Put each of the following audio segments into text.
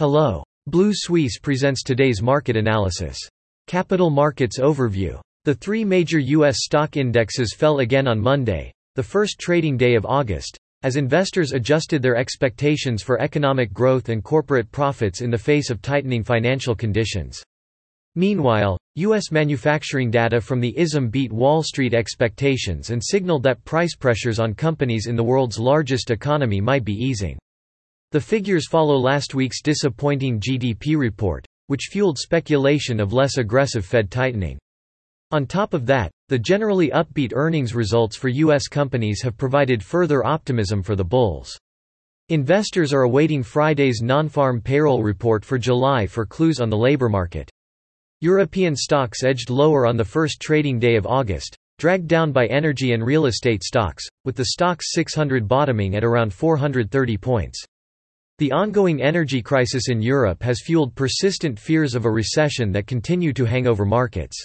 Hello. Blue Suisse presents today's market analysis. Capital Markets Overview. The three major U.S. stock indexes fell again on Monday, the first trading day of August, as investors adjusted their expectations for economic growth and corporate profits in the face of tightening financial conditions. Meanwhile, U.S. manufacturing data from the ISM beat Wall Street expectations and signaled that price pressures on companies in the world's largest economy might be easing. The figures follow last week's disappointing GDP report, which fueled speculation of less aggressive Fed tightening. On top of that, the generally upbeat earnings results for U.S. companies have provided further optimism for the bulls. Investors are awaiting Friday's non-farm payroll report for July for clues on the labor market. European stocks edged lower on the first trading day of August, dragged down by energy and real estate stocks, with the Stoxx 600 bottoming at around 430 points. The ongoing energy crisis in Europe has fueled persistent fears of a recession that continue to hang over markets.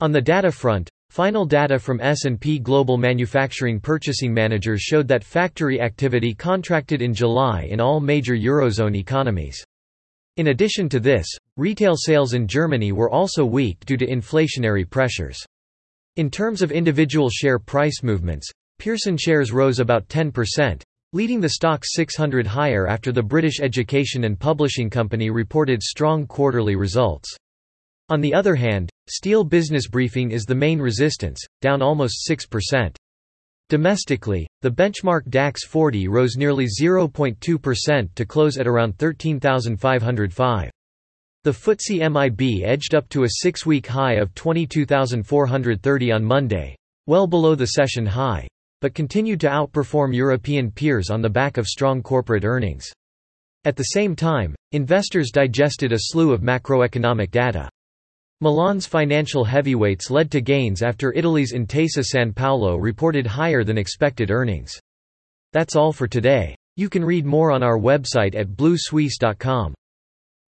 On the data front, final data from S&P Global Manufacturing Purchasing Managers showed that factory activity contracted in July in all major Eurozone economies. In addition to this, retail sales in Germany were also weak due to inflationary pressures. In terms of individual share price movements, Pearson shares rose about 10%, leading the Stoxx 600 higher after the British Education and Publishing Company reported strong quarterly results. On the other hand, Steel Business Briefing is the main resistance, down almost 6%. Domestically, the benchmark DAX 40 rose nearly 0.2% to close at around 13,505. The FTSE MIB edged up to a six-week high of 22,430 on Monday, well below the session high but continued to outperform European peers on the back of strong corporate earnings. At the same time, investors digested a slew of macroeconomic data. Milan's financial heavyweights led to gains after Italy's Intesa Sanpaolo reported higher than expected earnings. That's all for today. You can read more on our website at bluesuisse.com.